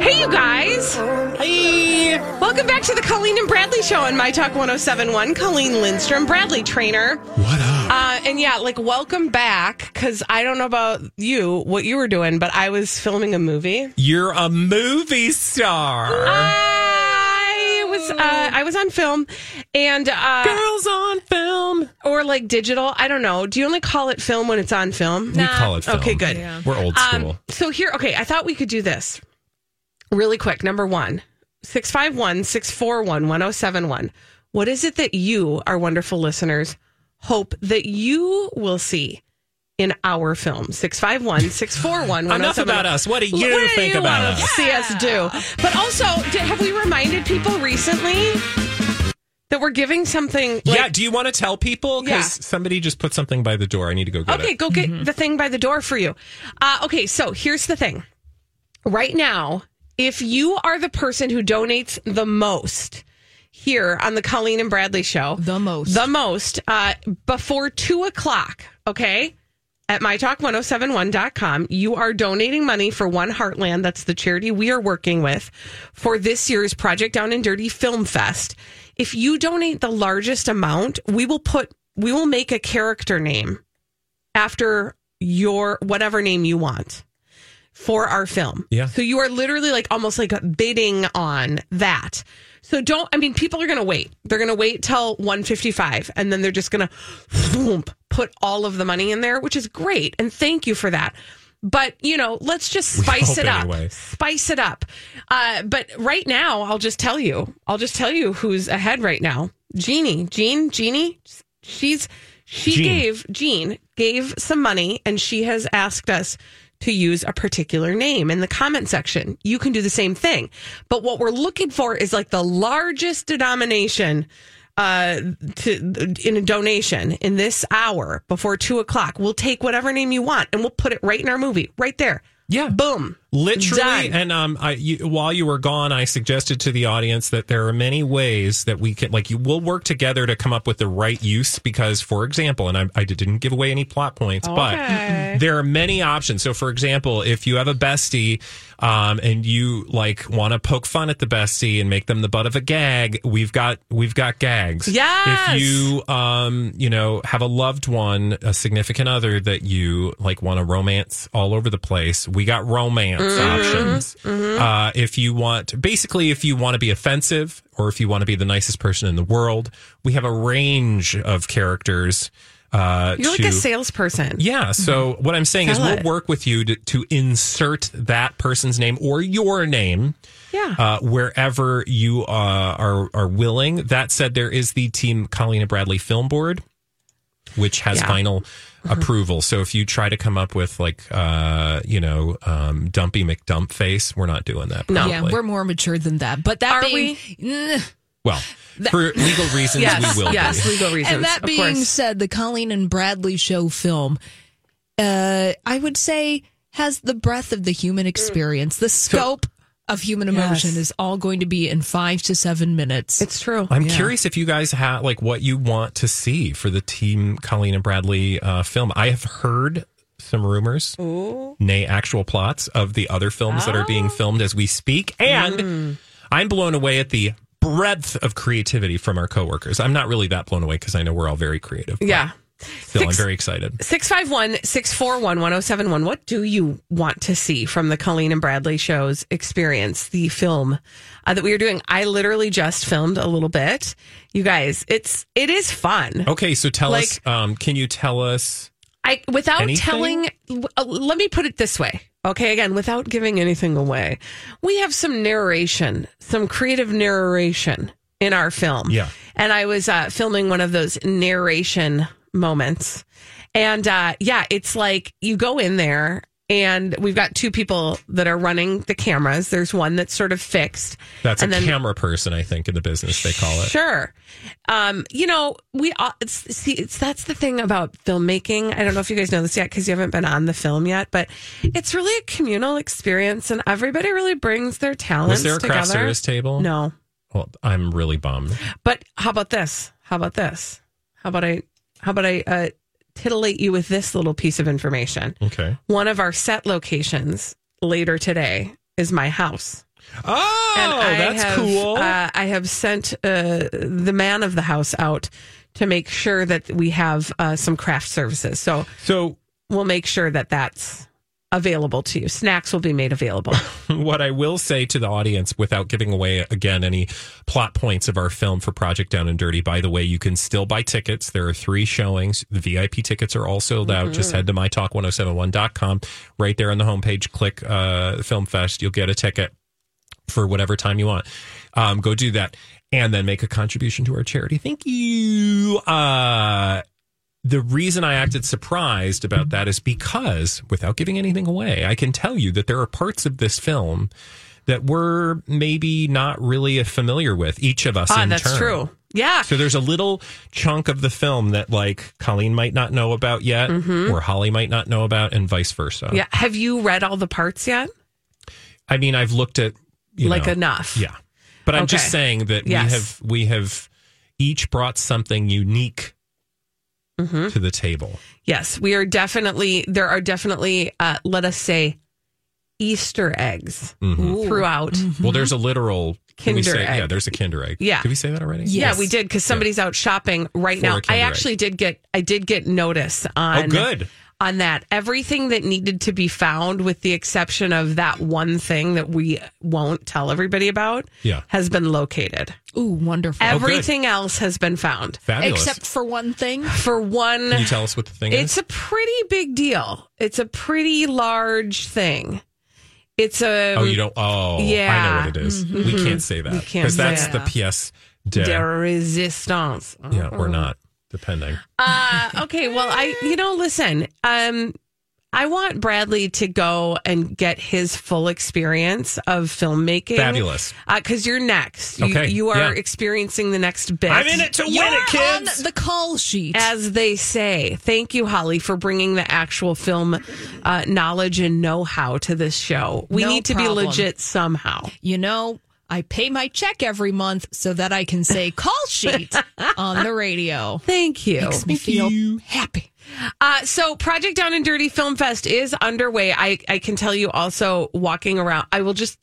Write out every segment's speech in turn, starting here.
Hey, you guys. Hey. Welcome back to the Colleen and Bradley Show on My Talk 1071. Colleen Lindstrom, Bradley Traynor. What up? Uh, and yeah, like, welcome back because I don't know about you, what you were doing, but I was filming a movie. You're a movie star. I was uh, I was on film and uh, Girls on film. or like digital. I don't know. Do you only call it film when it's on film? We call it film. Okay, good. We're old Um, school. so here, okay, I thought we could do this really quick. Number one, 651 641 1071. What is it that you, our wonderful listeners, hope that you will see in our film? 651 641 Enough about us. What do you think about wanna us? See us do. But also, did, have we reminded people recently that we're giving something? Like, yeah, do you want to tell people? Because Yeah. somebody just put something by the door. I need to go get Okay, it. Okay, go get the thing by the door for you. Uh, okay, so here's the thing. Right now, if you are the person who donates the most here on the Colleen and Bradley show, The most. the most, uh, before two o'clock, okay, at mytalk1071.com, you are donating money for One Heartland. That's the charity we are working with for this year's Project Down and Dirty Film Fest. If you donate the largest amount, we will put, we will make a character name after your whatever name you want for our film. Yeah. So you are literally like almost like bidding on that. So don't I mean people are going to wait. They're going to wait till 155 and then they're just going to put all of the money in there, which is great and thank you for that. But, you know, let's just spice it up. anyway. Spice it up. Uh, but right now, I'll just tell you. I'll just tell you who's ahead right now. Jeannie, Jean, Jeannie, she's she Jean. gave Jean gave some money and she has asked us to use a particular name in the comment section. You can do the same thing. But what we're looking for is like the largest denomination uh to in a donation in this hour before two o'clock. We'll take whatever name you want and we'll put it right in our movie, right there. Yeah. Boom. Literally, Done. and um, I, you, while you were gone, I suggested to the audience that there are many ways that we can, like, you will work together to come up with the right use. Because, for example, and I, I didn't give away any plot points, Okay. but there are many options. So, for example, if you have a bestie, um, and you like want to poke fun at the bestie and make them the butt of a gag, we've got we've got gags. Yes. If you um, you know, have a loved one, a significant other that you like want to romance all over the place, we got romance options. Uh, if you want, basically, if you want to be offensive or if you want to be the nicest person in the world, we have a range of characters. Uh, You're like a salesperson. yeah. So what I'm saying is we'll it. work with you to, to insert that person's name or your name Yeah. uh, wherever you uh, are are willing. That said, there is the Team Colleen and Bradley Film Board, which has Yeah. final approval. So if you try to come up with like uh, you know um, Dumpy McDump face, we're not doing that. No. Yeah, we're more mature than that. But that Are being, Ugh. well for legal reasons. yes. we will. yes. be. Legal reasons. and that of being course. said, the Colleen and Bradley show film, uh, I would say, has the breadth of the human experience. The scope of human emotion Yes. is all going to be in five to seven minutes. It's true. I'm curious if you guys have like what you want to see for the Team Colleen and Bradley uh, film. I have heard some rumors, nay, actual plots of the other films that are being Oh. filmed as we speak, and Mm. I'm blown away at the breadth of creativity from our coworkers. I'm not really that blown away because I know we're all very creative. but Yeah. Still, I'm Six- very excited. 651 641 1071. What do you want to see from the Colleen and Bradley show's experience, the film uh, that we are doing? I literally just filmed a little bit. You guys, it's it is fun. Okay, so tell us. Um, can you tell us? I without Anything? telling uh, let me put it this way. Okay, again, without giving anything away. We have some narration, some creative narration in our film. Yeah. And I was uh, filming one of those narration moments. And uh, yeah, it's like you go in there and we've got two people that are running the cameras. There's one that's sort of fixed. That's and a then- camera person, I think, in the business they call it. Sure. Um, you know, we uh, it's, see, it's that's the thing about filmmaking. I don't know if you guys know this yet because you haven't been on the film yet, but it's really a communal experience, and everybody really brings their talents Was there a together. craft service table? No, Well, I'm really bummed. but how about this? How about this? How about I? How about I uh, titillate you with this little piece of information? Okay. One of our set locations later today is my house. Oh, And I that's have, cool. Uh, I have sent uh, the man of the house out to make sure that we have uh, some craft services. So so, we'll make sure that that's available to you. Snacks will be made available. what I will say to the audience, without giving away again any plot points of our film for Project Down and Dirty, by the way, you can still buy tickets. There are three showings. The VIP tickets are all sold out. Just head to mytalk1071.com. Right there on the homepage, click uh, Film Fest. You'll get a ticket for whatever time you want. Um, go do that and then make a contribution to our charity. Thank you. Uh, the reason I acted surprised about that is because, without giving anything away, I can tell you that there are parts of this film that we're maybe not really familiar with, each of us ah, in that's turn. true. Yeah. So there's a little chunk of the film that, like, Colleen might not know about yet, or Holly might not know about, and vice versa. Mm-hmm. Yeah. Have you read all the parts yet? I mean, I've looked at you like know, enough. Yeah, but I'm just saying that Yes. we have we have each brought something unique Mm-hmm. to the table. Yes, we are definitely, there are definitely, uh, let us say, Easter eggs Mm-hmm. throughout. Well, there's a literal can we Kinder say, egg. Yeah, there's a Kinder egg. Yeah. Did we say that already? Yeah, we did because somebody's out shopping right For now. I Kinder Egg. actually did get I did get notice on Oh, good. On that. Everything that needed to be found, with the exception of that one thing that we won't tell everybody about, Yeah. has been located. Ooh, wonderful. Oh, good. Everything else has been found. Fabulous. Except for one thing. For one, Can you tell us what the thing it's is? It's a pretty big deal. It's a pretty large thing. It's a oh, you don't. Oh, yeah. I know what it is. Mm-hmm. We can't mm-hmm. say that because that's say the that. pièce de. de resistance. yeah, or not, depending. Uh, okay, well, I, you know, listen, um, I want Bradley to go and get his full experience of filmmaking. Fabulous. Because you're next. You- Okay, You, are yeah. experiencing the next bit. I'm in it to win You're it, kids. on the call sheet. As they say. Thank you, Holly, for bringing the actual film uh, knowledge and know how to this show. We No need to problem. be legit somehow. you know, I pay my check every month so that I can say call sheet on the radio. Thank you. Makes me feel happy. Uh, so Project Down and Dirty Film Fest is underway. I, I can tell you also walking around, I will just,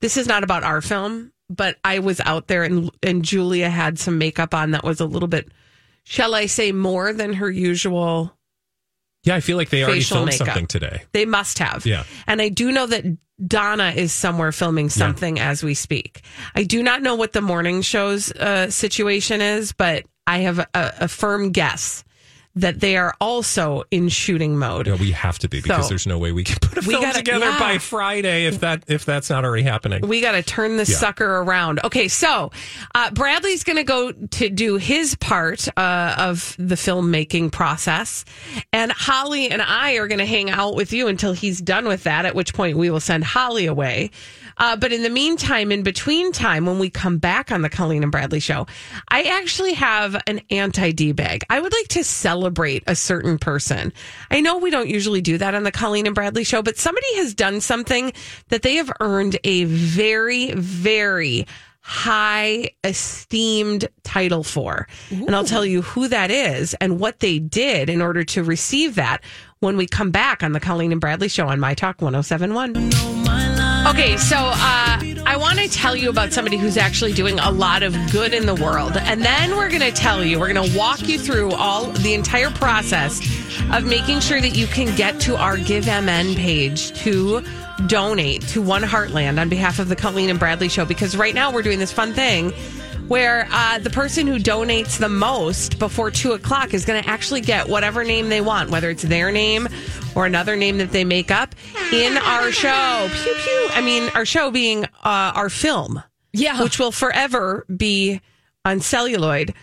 this is not about our film, but I was out there and, and Julia had some makeup on that was a little bit, shall I say, more than her usual. Yeah, I feel like they already filmed makeup. something today. They must have. Yeah. And I do know that Donna is somewhere filming something as we speak. I do not know what the morning show's uh, situation is, but I have a, a firm guess that they are also in shooting mode. Yeah, we have to be because So- there's no way we can put a film gotta- together yeah. by Friday if that if that's not already happening. We got to turn this Yeah. sucker around. Okay, so uh, Bradley's going to go to do his part uh, of the filmmaking process, and Holly and I are going to hang out with you until he's done with that. At which point we will send Holly away. Uh, but in the meantime, in between time, when we come back on the Colleen and Bradley show, I actually have an anti D bag. I would like to celebrate a certain person. I know we don't usually do that on the Colleen and Bradley show, but somebody has done something that they have earned a very, very high esteemed title for. And I'll tell you who that is and what they did in order to receive that when we come back on the Colleen and Bradley show on My Talk 1071. Okay, so uh, I want to tell you about somebody who's actually doing a lot of good in the world. And then we're going to tell you, we're going to walk you through all the entire process of making sure that you can get to our Give MN page to donate to One Heartland on behalf of the Colleen and Bradley show. Because right now we're doing this fun thing where uh, the person who donates the most before two o'clock is going to actually get whatever name they want, whether it's their name or another name that they make up in our show. Pew pew. I mean, our show being uh, our film, Yeah. which will forever be on celluloid.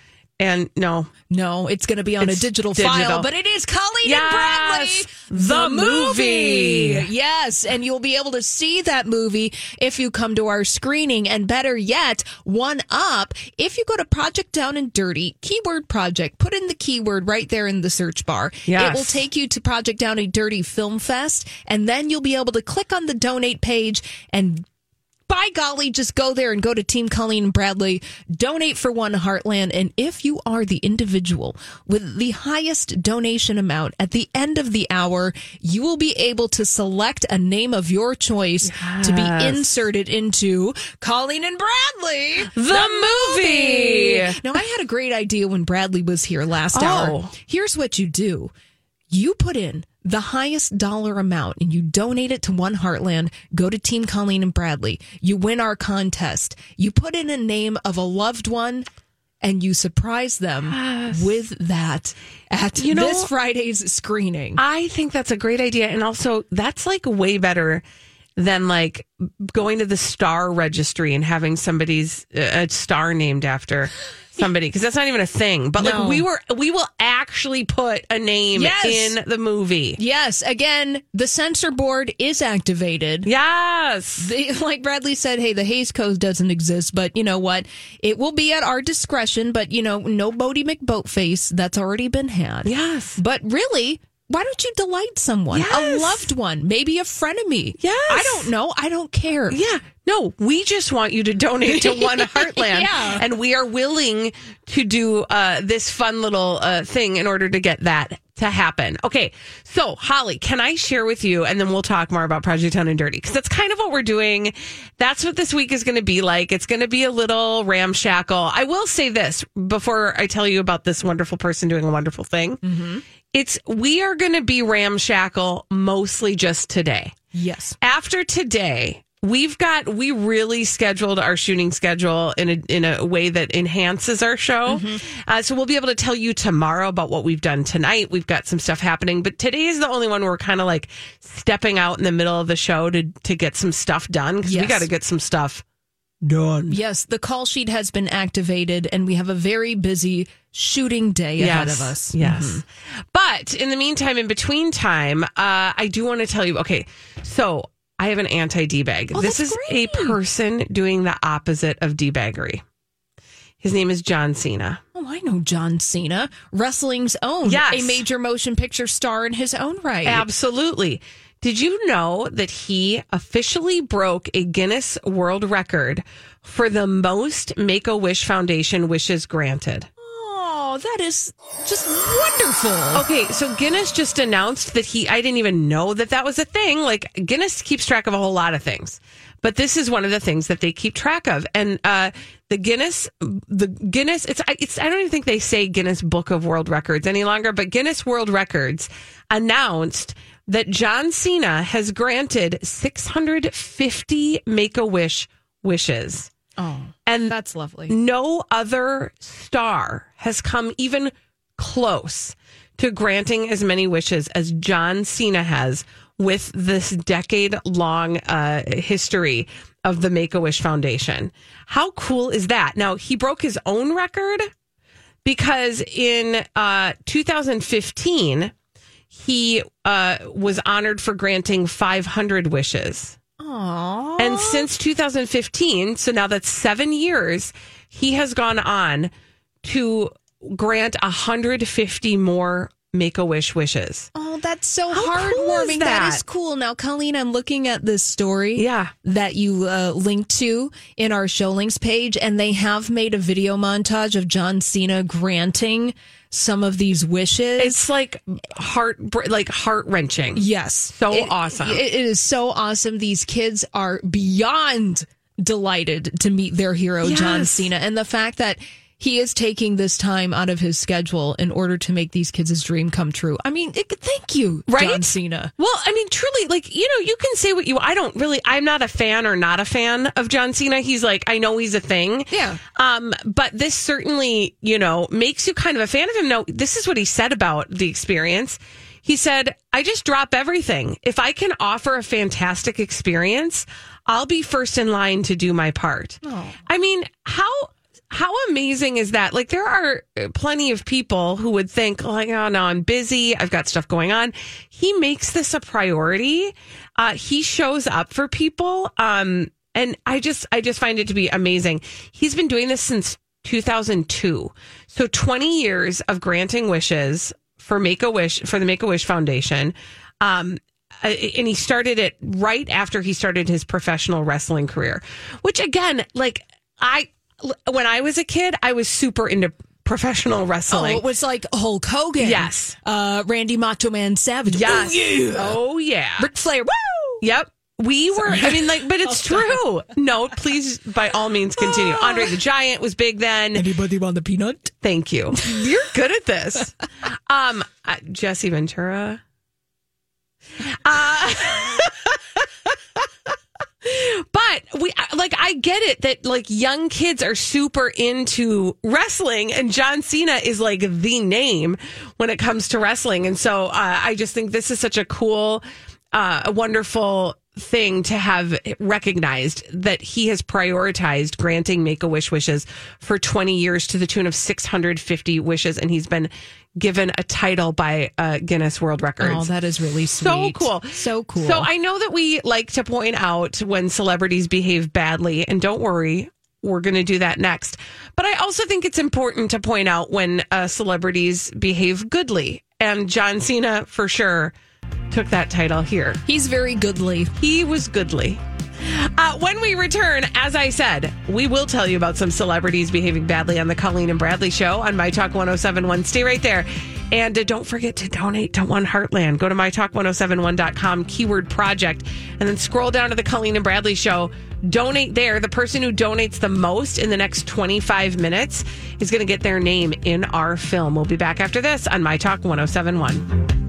And no, No, it's going to be on It's a digital, digital. file, but it is Colleen Yes, and Bradley, the movie. Yes, and you'll be able to see that movie if you come to our screening. And better yet, one up if you go to Project Down and Dirty keyword project. Put in the keyword right there in the search bar. Yes. It will take you to Project Down and Dirty Film Fest, and then you'll be able to click on the donate page and by golly, just go there and go to Team Colleen and Bradley, donate for One Heartland. And if you are the individual with the highest donation amount at the end of the hour, you will be able to select a name of your choice to be inserted into Colleen and Bradley. the, movie. Now, I had a great idea when Bradley was here last Oh. hour. Here's what you do you put in the highest dollar amount and you donate it to One Heartland. Go to Team Colleen and Bradley. You win our contest. You put in a name of a loved one. And you surprise them with that at You know- this Friday's screening. I think that's a great idea. And also, that's like way better than like going to the star registry and having somebody's uh, a star named after somebody because that's not even a thing. But No. like we were, we will actually put a name Yes. in the movie. yes, again, the censor board is activated. Yes. They, like Bradley said, hey, the Hays Code doesn't exist, but you know what? It will be at our discretion, but you know, no Boaty McBoatface. That's already been had. Yes. But really, why don't you delight someone? A loved one, maybe a frenemy. Yes. I don't know. I don't care. Yeah. No, we just want you to donate to One Heartland. Yeah. And we are willing to do uh, this fun little uh, thing in order to get that to happen. Okay. So, Holly, can I share with you, and then we'll talk more about Project Down and Dirty? Because that's kind of what we're doing. That's what this week is going to be like. It's going to be a little ramshackle. I will say this before I tell you about this wonderful person doing a wonderful thing. It's, we are going to be ramshackle mostly just today Yes. after today, we've got we really scheduled our shooting schedule in a in a way that enhances our show. Uh, so we'll be able to tell you tomorrow about what we've done tonight. We've got some stuff happening, but today is the only one where we're kind of like stepping out in the middle of the show to to get some stuff done because we got to get some stuff done. Yes, the call sheet has been activated, and we have a very busy shooting day ahead of us. Yes. Mm-hmm. But in the meantime, in between time, uh, I do want to tell you okay, so I have an anti D bag. Oh, this is a person doing the opposite of D baggery. His name is John Cena. Oh, I know John Cena, wrestling's own, Yes. a major motion picture star in his own right. Absolutely. Did you know that he officially broke a Guinness World Record for the most Make a Wish Foundation wishes granted? That is just wonderful. Okay, so Guinness just announced that he, I didn't even know that that was a thing. Like, Guinness keeps track of a whole lot of things, but this is one of the things that they keep track of. And, uh, the Guinness, the Guinness, it's, it's, I don't even think they say Guinness Book of World Records any longer, but Guinness World Records announced that John Cena has granted 650 Make a Wish wishes. Oh, And that's lovely. no other star has come even close to granting as many wishes as John Cena has with this decade long uh, history of the Make a Wish Foundation. How cool is that? Now, he broke his own record because in uh, 2015, he uh, was honored for granting 500 wishes. Aww. And since 2015, so now that's seven years, he has gone on to grant 150 more Make a Wish wishes. Oh, that's so How cool heartwarming. is that that? is cool. Now, Colleen, I'm looking at this story. Yeah. That you uh, linked to in our show links page, and they have made a video montage of John Cena granting some of these wishes. It's like heart, like heart wrenching. yes. So It- awesome. It- it is so awesome. These kids are beyond delighted to meet their hero, John Cena. And the fact that he is taking this time out of his schedule in order to make these kids' dream come true. I mean, it, thank you, Right? John Cena. Well, I mean, truly, like, you know, you can say what you, I don't really, I'm not a fan or not a fan of John Cena. He's like, I know he's a thing. Yeah. Um, but this certainly, you know, makes you kind of a fan of him. No, this is what he said about the experience. He said, I just drop everything. If I can offer a fantastic experience, I'll be first in line to do my part. Oh. I mean, how how amazing is that? Like there are plenty of people who would think like, oh no, I'm busy. I've got stuff going on. He makes this a priority. Uh, he shows up for people. Um, and I just, I just find it to be amazing. He's been doing this since 2002. So 20 years of granting wishes for Make a Wish, for the Make a Wish Foundation. Um, uh, and he started it right after he started his professional wrestling career, which again, like I, when I was a kid, I was super into professional Oh, wrestling. it was like Hulk Hogan. Yes. Uh, Randy Macho Man Savage. yes. Oh, yeah. Oh, yeah. Ric Flair. Woo! Yep. We were, I mean, like, but it's true. No, please, by all means, continue. Andre the Giant was big then. Anybody want the peanut? Thank you. You're good at this. Um, uh, Jesse Ventura. Uh, but we like I get it that like young kids are super into wrestling and John Cena is like the name when it comes to wrestling. And so uh, I just think this is such a cool uh, wonderful thing to have recognized that he has prioritized granting make a wish wishes for 20 years to the tune of 650 wishes and he's been given a title by uh, Guinness World Records. Oh, that is really sweet. So cool. So cool. So I know that we like to point out when celebrities behave badly, and don't worry, we're going to do that next. But I also think it's important to point out when uh, celebrities behave goodly. And John Cena, for sure, took that title here. He's very goodly. He was goodly. Uh, when we return, as I said, we will tell you about some celebrities behaving badly on the Colleen and Bradley show on My Talk 1071. Stay right there. And uh, don't forget to donate to One Heartland. Go to mytalk1071.com, keyword project, and then scroll down to the Colleen and Bradley show. Donate there. The person who donates the most in the next 25 minutes is going to get their name in our film. We'll be back after this on My Talk 1071.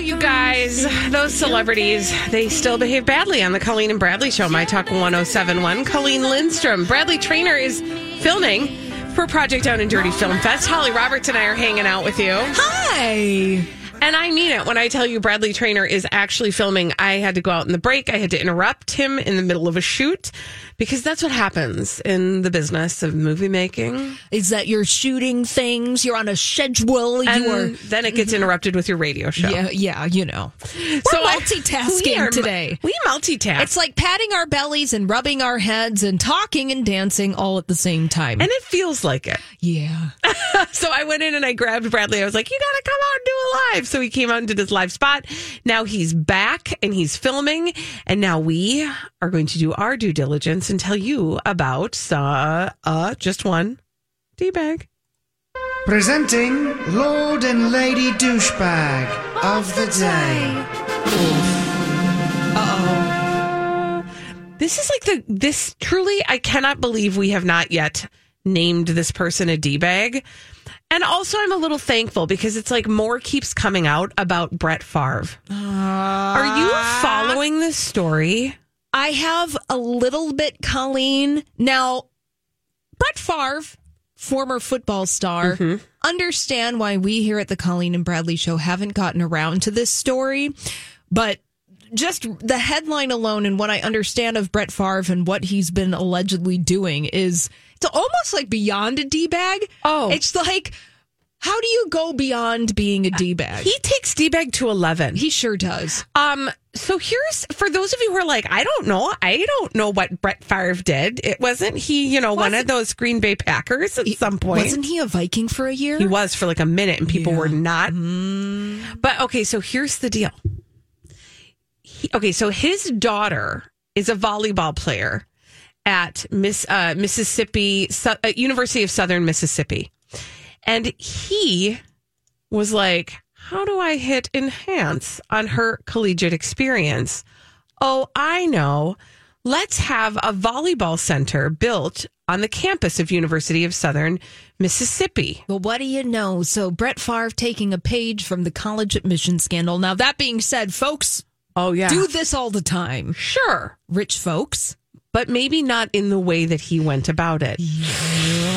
You guys, those celebrities, they still behave badly on the Colleen and Bradley show, My Talk 1071. Colleen Lindstrom. Bradley Traynor is filming for Project Down and Dirty Film Fest. Holly Roberts and I are hanging out with you. Hi. And I mean it when I tell you Bradley Traynor is actually filming. I had to go out in the break. I had to interrupt him in the middle of a shoot because that's what happens in the business of movie making. Is that you're shooting things? You're on a schedule. And you are. then it gets mm-hmm. interrupted with your radio show. Yeah, yeah, you know. We're So I- multitasking we are- today. We multitask. It's like patting our bellies and rubbing our heads and talking and dancing all at the same time. and it feels like it. yeah. So I went in and I grabbed Bradley. I was like, you got to come out and do a live. So he came out and did his live spot. Now he's back and he's filming. And now we are going to do our due diligence and tell you about uh, uh just one D bag. Presenting Lord and Lady Douchebag of the Day. This is like the this truly I cannot believe we have not yet named this person a D bag. And also I'm a little thankful because it's like more keeps coming out about Brett Favre. Are you following this story? I have a little bit, Colleen. Now, Brett Favre, former football star, Mm-hmm. understand why we here at the Colleen and Bradley show haven't gotten around to this story, but just the headline alone and what I understand of Brett Favre and what he's been allegedly doing is it's almost like beyond a D bag. Oh. it's like how do you go beyond being a D bag? He takes D bag to 11. he sure does. Um, so here's for those of you who are like, I don't know, I don't know what Brett Favre did. It wasn't he, you know, one of those Green Bay Packers at some point. Wasn't he a Viking for a year? He was for like a minute, and people were not. But okay, so here's the deal. He, okay, so his daughter is a volleyball player at Miss uh, Mississippi Su- uh, University of Southern Mississippi, and he was like, "How do I hit enhance on her collegiate experience?" Oh, I know. let's have a volleyball center built on the campus of University of Southern Mississippi. Well, what do you know? So Brett Favre taking a page from the college admission scandal. Now, that being said, folks Oh yeah. do this all the time. sure. Rich folks. But maybe not in the way that he went about it.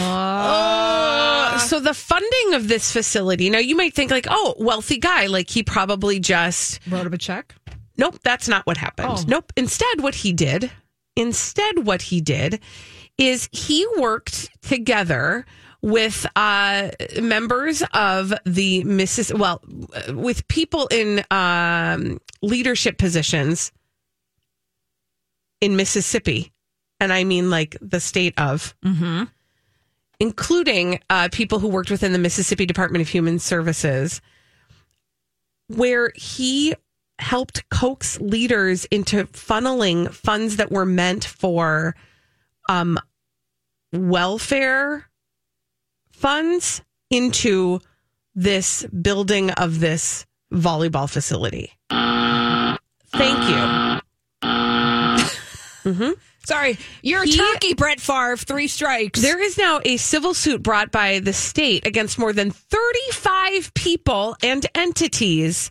Uh, so the funding of this facility, now you might think like, oh, wealthy guy, like he probably just Wrote him a check. Nope, that's not what happened. Oh. Nope. Instead, what he did, instead, what he did is he worked together with uh, members of the Mrs. well, with people in um, leadership positions in Mississippi, and I mean like the state of, including uh, people who worked within the Mississippi Department of Human Services, where he helped coax leaders into funneling funds that were meant for um, welfare funds into this building of this volleyball facility. Thank you. Mm-hmm. Sorry, you're a He- turkey, Brett Favre. Three strikes. There is now a civil suit brought by the state against more than 35 people and entities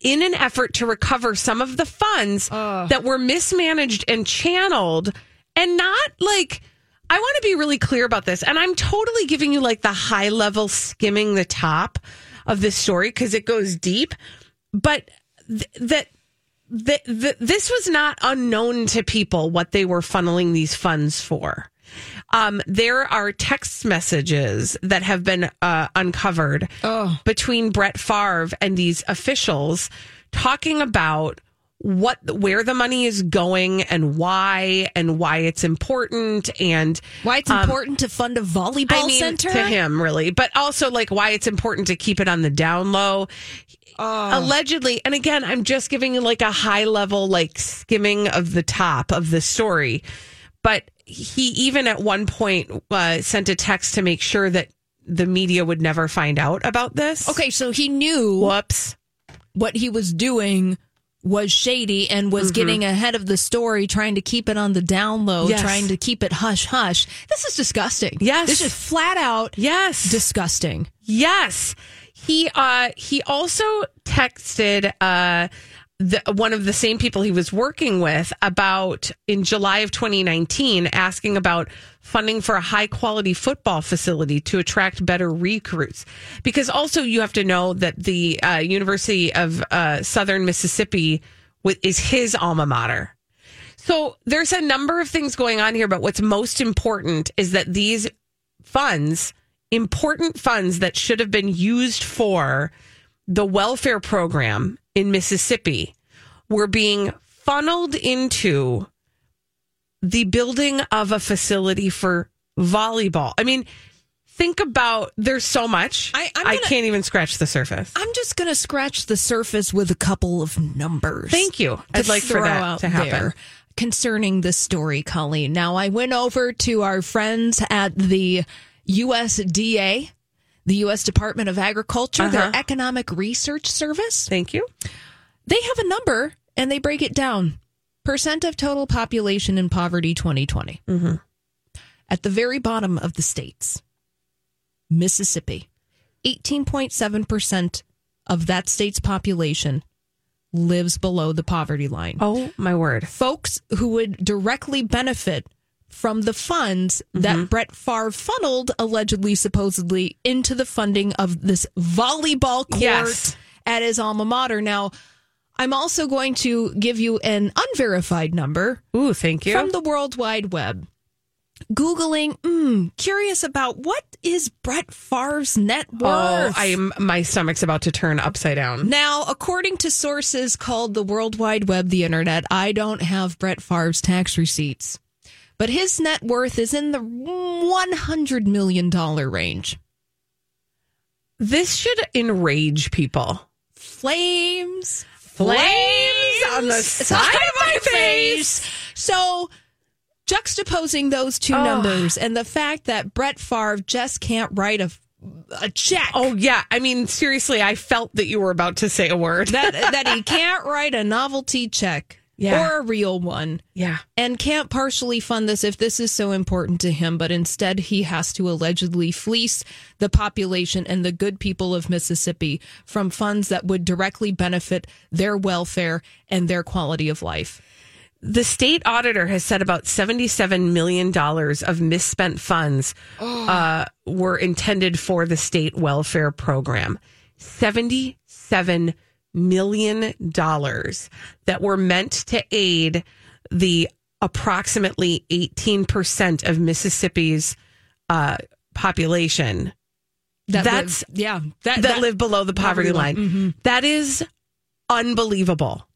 in an effort to recover some of the funds that were mismanaged and channeled and not like I want to be really clear about this and I'm totally giving you like the high level skimming the top of this story because it goes deep but th- that th- th- this was not unknown to people what they were funneling these funds for. Um, there are text messages that have been uh, uncovered between Brett Favre and these officials talking about what where the money is going and why and why it's important and Why it's important to fund a volleyball I mean, center? to him really, but also like why it's important to keep it on the down low. Allegedly, and again, I'm just giving you like a high level, like skimming of the top of the story. But he even at one point uh, sent a text to make sure that the media would never find out about this. Okay, so he knew Whoops. what he was doing was shady and was getting ahead of the story, trying to keep it on the down low, Yes. trying to keep it hush hush. This is disgusting. Yes. This is flat out Yes. disgusting. Yes. He uh he also texted uh the, one of the same people he was working with about in July of 2019 asking about funding for a high quality football facility to attract better recruits because also you have to know that the uh, University of uh, Southern Mississippi is his alma mater. So there's a number of things going on here, but what's most important is that these funds, important funds that should have been used for the welfare program in Mississippi, were being funneled into the building of a facility for volleyball. I mean, think about there's so much. I- I'm I can't even scratch the surface. I'm just going to scratch the surface with a couple of numbers. Thank you. I'd like for that out to happen. there concerning this story, Colleen. Now, I went over to our friends at the USDA, the U.S. Department of Agriculture, their Uh-huh. Economic Research Service. Thank you. They have a number and they break it down percent of total population in poverty 2020. Mm-hmm. At the very bottom of the states, Mississippi, 18.7% of that state's population lives below the poverty line. Oh my word. Folks who would directly benefit from the funds Mm-hmm. that Brett Favre funneled, allegedly, supposedly, into the funding of this volleyball court Yes. at his alma mater. Now, I'm also going to give you an unverified number Ooh, thank you. from the World Wide Web. Googling, mm, curious about what is Brett Favre's net worth? oh, I'm my stomach's about to turn upside down. Now, according to sources called the World Wide Web, the internet, I don't have Brett Favre's tax receipts, but his net worth is in the $100 million range. This should enrage people. Flames. Flames on the side of my face. So, juxtaposing those two Oh. numbers and the fact that Brett Favre just can't write a, a check. Oh yeah, I mean seriously, I felt that you were about to say a word. that that he can't write a novelty check Yeah. or a real one Yeah. and can't partially fund this if this is so important to him, but instead he has to allegedly fleece the population and the good people of Mississippi from funds that would directly benefit their welfare and their quality of life. The state auditor has said about $77 million of misspent funds uh, were intended for the state welfare program. $77 million dollars that were meant to aid the approximately 18% of Mississippi's uh, population That That's- live- yeah, that, that, live below the poverty, poverty line. line. That is unbelievable.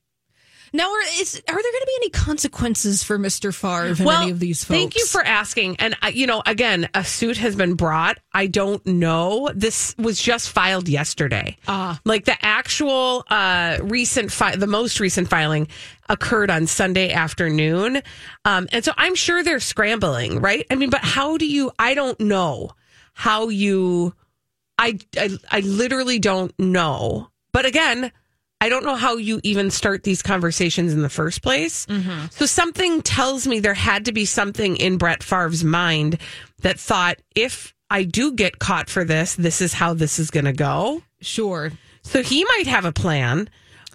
Now, are, is, are there going to be any consequences for Mr. Favre and any of these folks? Thank you for asking. And uh, you know, again, a suit has been brought. I don't know. This was just filed yesterday. Ah. like the actual uh, recent, fi- the most recent filing occurred on Sunday afternoon, um, and so I'm sure they're scrambling, right? I mean, but how do you? I don't know how you. I I, I literally don't know. But again. I don't know how you even start these conversations in the first place. Mm-hmm. So something tells me there had to be something in Brett Favre's mind that thought, if I do get caught for this, this is how this is going to go. Sure. So he might have a plan,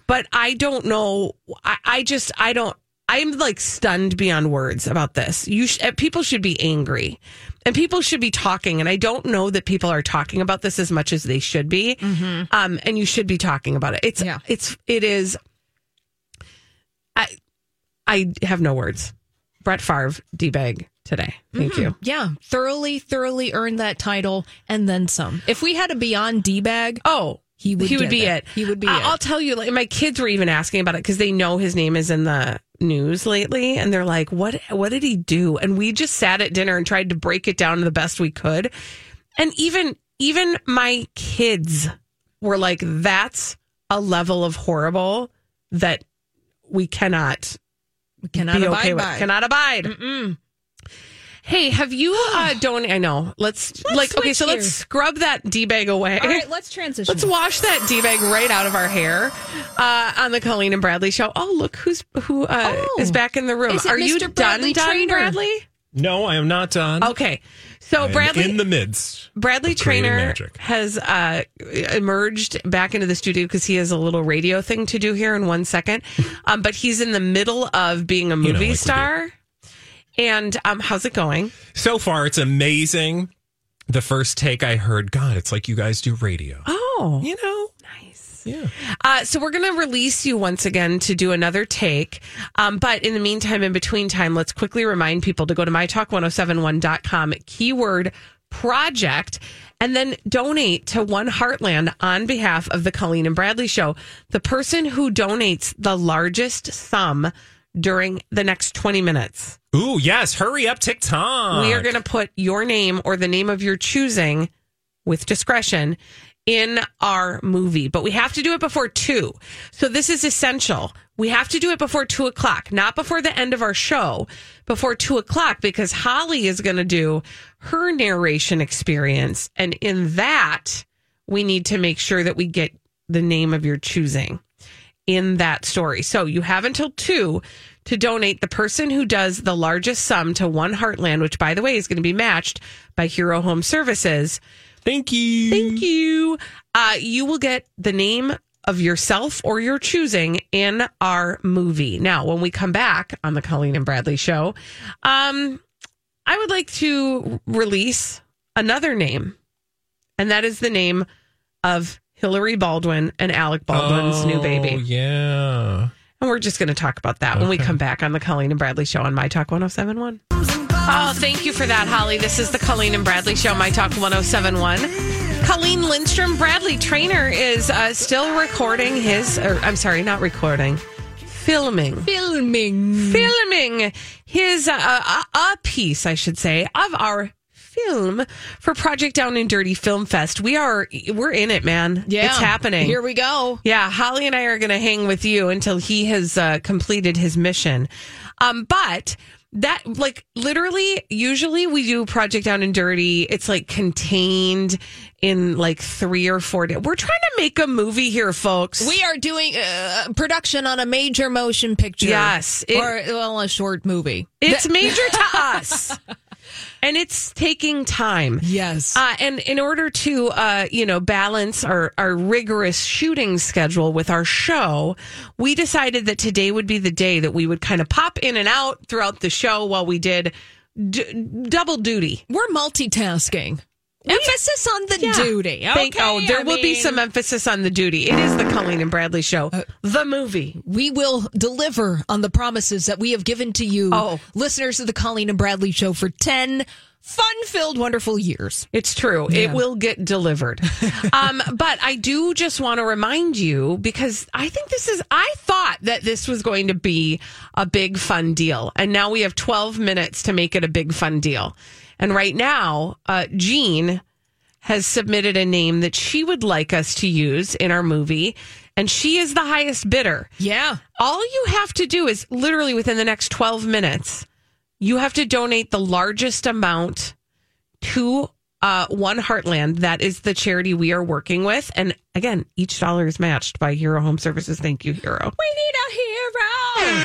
but I don't know. I, I just, I don't, I'm like stunned beyond words about this. You sh- uh, people should be angry and people should be talking. And I don't know that people are talking about this as much as they should be. Mm-hmm. Um, and you should be talking about it. It's, Yeah. it's, it is, I, I have no words. Brett Favre, D-bag today. Thank mm-hmm. you. Yeah, thoroughly, thoroughly earned that title and then some. If we had a Beyond D bag, Oh, He would he would be it. it. He would be. I'll tell you. Like my kids were even asking about it because they know his name is in the news lately, and they're like, "What? What did he do?" And we just sat at dinner and tried to break it down the best we could. And even even my kids were like, "That's a level of horrible that we cannot we cannot be abide okay with. by. Cannot abide. Hey, have you uh don't I know. Let's, like okay, switch so let's scrub that D bag away. All right, let's transition. Let's wash that D bag right out of our hair uh, on the Colleen and Bradley show. Oh, look who's who uh, Oh. is back in the room. Is it Are you Mr. done, Bradley done, Bradley? No, I am not done. Okay, so I am Bradley in the midst. Bradley of Traynor magic. has uh, emerged back into the studio because he has a little radio thing to do here in one second. Um, but he's in the middle of being a know, movie like we do. star. And um, how's it going? So far, it's amazing. The first take I heard, God, it's like you guys do radio. Oh, You know? nice. Yeah. Uh, so we're going to release you once again to do another take. Um, but in the meantime, in between time, let's quickly remind people to go to mytalk1071.com, keyword project, and then donate to One Heartland on behalf of the Colleen and Bradley show. The person who donates the largest sum during the next 20 minutes, Ooh, yes. Hurry up, TikTok. we are going to put your name or the name of your choosing with discretion in our movie, but we have to do it before two. So this is essential. We have to do it before two o'clock, not before the end of our show, before two o'clock, because Holly is going to do her narration experience. And in that, we need to make sure that we get the name of your choosing in that story. So you have until two to donate the person who does the largest sum to One Heartland, which by the way is going to be matched by Hero Home Services. Thank you. Thank you. Uh, you will get the name of yourself or your choosing in our movie. Now, when we come back on the Colleen and Bradley show, um, I would like to release another name, and that is the name of Hillary Baldwin and Alec Baldwin's new Oh, baby. Yeah. And we're just going to talk about that when we come back on the Colleen and Bradley Show on My Talk 1071. Oh, thank you for that, Holly. This is the Colleen and Bradley Show, My Talk 1071. Colleen Lindstrom, Bradley Traynor, is uh, still recording his, or I'm sorry, not recording, filming. filming. Filming his, uh, a, a piece, I should say, of our film for Project Down and Dirty Film Fest. We are, we're in it, man. Yeah, It's happening. Here we go. Yeah, Holly and I are going to hang with you until he has uh, completed his mission. Um, but that like literally usually we do project down and dirty it's like contained in like three or four days we're trying to make a movie here folks We are doing uh, production on a major motion picture. Yes, it- or well, a short movie. it's major to us and it's taking time Yes. Uh, and in order to, uh, you know, balance our, our rigorous shooting schedule with our show, we decided that today would be the day that we would kind of pop in and out throughout the show while we did d- double duty. We're multitasking. Emphasis on the Yeah. duty. Thank- Okay, oh, there I will be mean, Uh, some emphasis on the duty. It is the Colleen and Bradley show, the movie. We will deliver on the promises that we have given to you, Oh. listeners of the Colleen and Bradley show, for 10 fun filled, wonderful years. It's true. It will get delivered. um, but I do just want to remind you because I think this is, I thought that this was going to be a big fun deal. And now we have 12 minutes to make it a big fun deal. And right now, uh, Jean has submitted a name that she would like us to use in our movie. And she is the highest bidder. Yeah. All you have to do is literally within the next 12 minutes, you have to donate the largest amount to uh, One Heartland. That is the charity we are working with. And again, each dollar is matched by Hero Home Services. Thank you, Hero. We need a hero.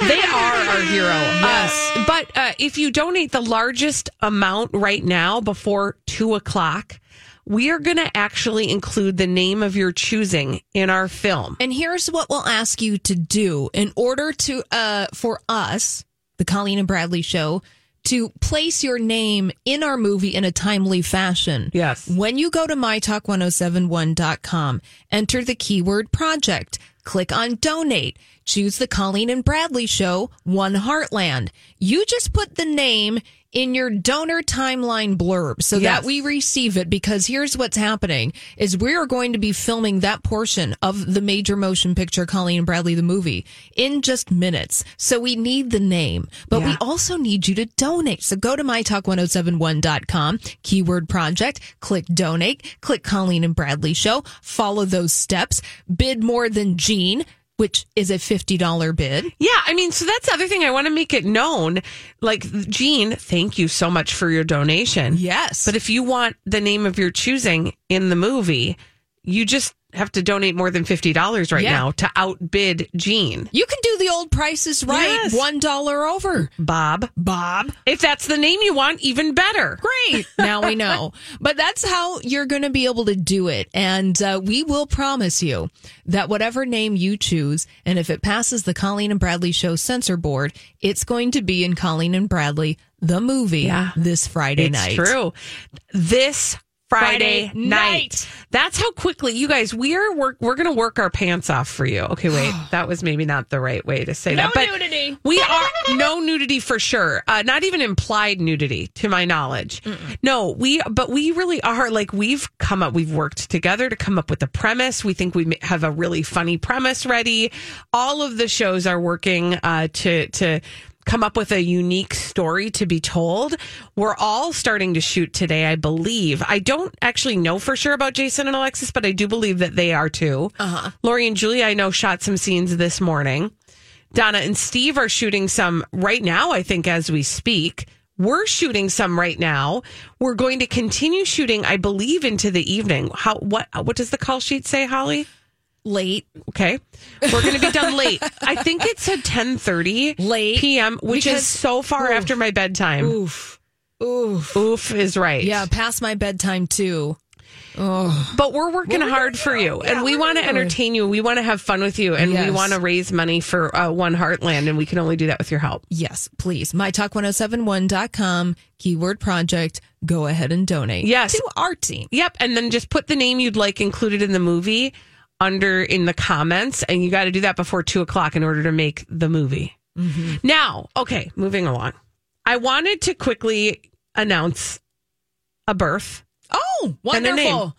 They are our hero. Yes. but uh, if you donate the largest amount right now before two o'clock, we are going to actually include the name of your choosing in our film. And here's what we'll ask you to do in order to uh for us, the Colleen and Bradley show, to place your name in our movie in a timely fashion. Yes. When you go to mytalk1071.com, enter the keyword project, click on donate, choose the Colleen and Bradley show, One Heartland. You just put the name in your donor timeline blurb so Yes. that we receive it because here's what's happening is we are going to be filming that portion of the major motion picture Colleen and Bradley the movie in just minutes. So we need the name, but we also need you to donate. So go to mytalk1071.com, keyword project, click donate, click Colleen and Bradley show, follow those steps, bid more than Jean, which is a $50 bid. Yeah, I mean, so that's the other thing. I want to make it known. Like, Jean, thank you so much for your donation. Yes. But if you want the name of your choosing in the movie, you just have to donate more than $50 right Yeah. now to outbid Jean. you can do the old prices right, Yes. $1 over. Bob. Bob. If that's the name you want, even better. Great. Now we know. But that's how you're going to be able to do it. And uh, we will promise you that whatever name you choose, and if it passes the Colleen and Bradley show censor board, it's going to be in Colleen and Bradley, the movie, Yeah. this Friday It's night. true. This Friday, Friday night. night. That's how quickly you guys we are work we're gonna work our pants off for you. Okay, wait. that was maybe not the right way to say No that. But nudity. We are no nudity for sure. Uh, not even implied nudity to my knowledge. No, we but we really are like we've come up we've worked together to come up with the premise. We think we have a really funny premise ready. All of the shows are working uh, to to come up with a unique story to be told. We're all starting to shoot today, I believe. I don't actually know for sure about Jason and Alexis, but I do believe that they are too. Uh-huh. Lori and Julie, I know, shot some scenes this morning. Donna and Steve are shooting some right now, I think, as we speak. We're shooting some right now. We're going to continue shooting, I believe, into the evening. How what what does the call sheet say, Holly? Late. Okay. We're going to be done late. I think it's at 10:30 Late. p.m., which Because- is so far Oof. after my bedtime. Oof. Oof. Oof is right. Yeah, past my bedtime too. Oh. But we're working hard for you, and we want to entertain you. We want to have fun with you, and we want to raise money for uh, One Heartland, and we can only do that with your help. Yes, please. MyTalk1071.com, keyword project. Go ahead and donate. Yes. To our team. Yep, and then just put the name you'd like included in the movie under in the comments, and you got to do that before two o'clock in order to make the movie. Now, okay, moving along. I wanted to quickly announce a birth. Oh, And a name. wonderful.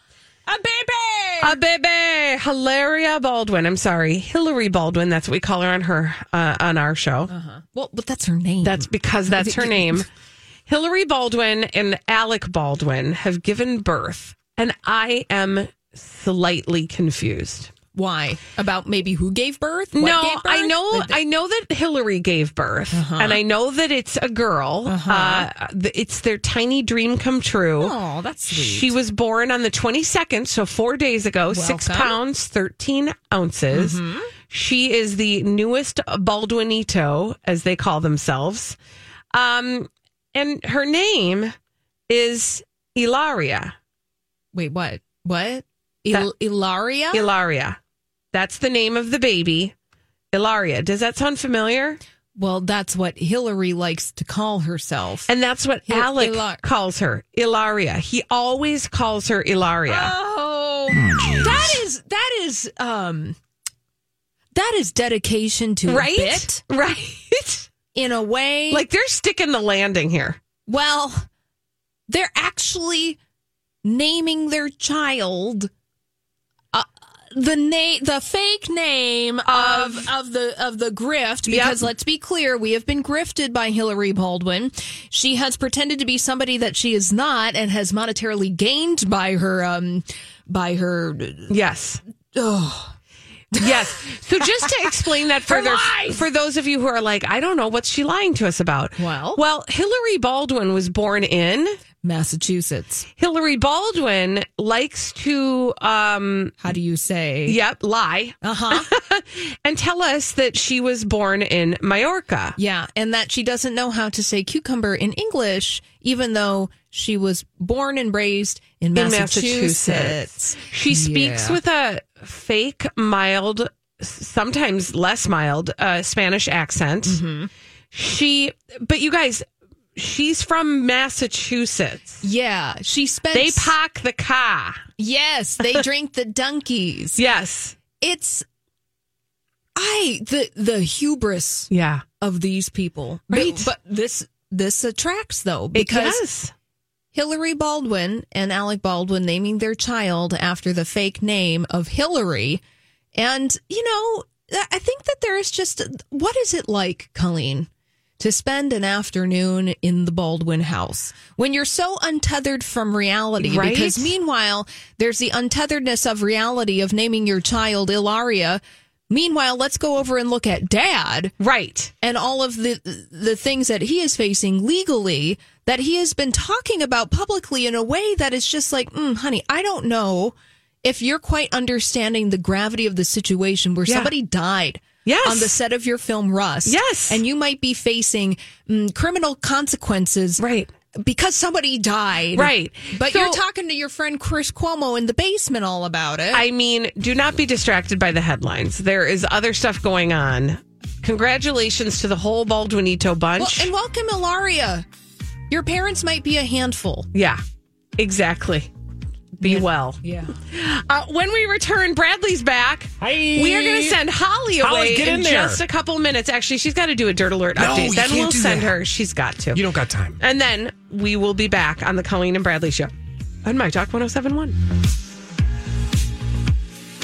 A baby. A baby, Hilaria Baldwin. I'm sorry, Hillary Baldwin. That's what we call her on her uh, on our show. well, but that's her name. That's because that's her name. Hillary Baldwin and Alec Baldwin have given birth, and I am slightly confused. Why? About maybe who gave birth? What no, gave birth? I know. I know that Hillary gave birth, and I know that it's a girl. uh th- it's their tiny dream come true. Oh, that's sweet. She was born on the 22nd, so four days ago, six pounds, 13 ounces. She is the newest Baldwinito, as they call themselves. Um, and her name is Ilaria. Wait, what? What? Il- Ilaria? Ilaria. That's the name of the baby. Ilaria. Does that sound familiar? well, that's what Hillary likes to call herself. And that's what Il- Alec Ilar- calls her, Ilaria. He always calls her Ilaria. Oh, that is that is um that is dedication to a right? bit Right? in a way. like they're sticking the landing here. well, they're actually naming their child the name the fake name of of the of the grift because Yep. let's be clear we have been grifted by Hillary Baldwin she has pretended to be somebody that she is not and has monetarily gained by her um by her Yes. Yes. So just to explain that further for those of you who are like, I don't know what's she lying to us about. Well? well, Hillary Baldwin was born in Massachusetts Hillary Baldwin likes to um how do you say yep, lie uh-huh and tell us that she was born in Mallorca. Yeah, and that she doesn't know how to say cucumber in English, even though she was born and raised in in Massachusetts. Massachusetts. She speaks Yeah. with a fake, mild, sometimes less mild, uh, Spanish accent. Mm-hmm. She, but you guys, she's from Massachusetts. Yeah, she spent. They park the car. Yes, they drink the donkeys. Yes. It's I the the hubris Yeah. of these people. Right. But, but this this attracts though because. Hillary Baldwin and Alec Baldwin naming their child after the fake name of Hillary. And, you know, I think that there is just what is it like, Colleen, to spend an afternoon in the Baldwin house when you're so untethered from reality? Right? Because meanwhile, there's the untetheredness of reality of naming your child Ilaria. Meanwhile, let's go over and look at dad Right. and all of the the things that he is facing legally that he has been talking about publicly in a way that is just like, mm, honey, I don't know if you're quite understanding the gravity of the situation where Yeah. somebody died. Yes. On the set of your film Rust. Yes. And you might be facing mm, criminal consequences. Right. Because somebody died. Right. But So- you're talking to your friend Chris Cuomo in the basement all about it. I mean, do not be distracted by the headlines. There is other stuff going on. Congratulations to the whole Baldwinito well, bunch. and welcome, Ilaria. Your parents might be a handful. yeah, exactly. Be well. Yeah. Uh, when we return, Bradley's back. Hi. We are going to send Holly away Holly, get in there. just a couple minutes. Actually, she's got to do a dirt alert No, update. you Then can't we'll do send that. her. She's got to. You don't got time. And then we will be back on the Colleen and Bradley show on My Talk 1071.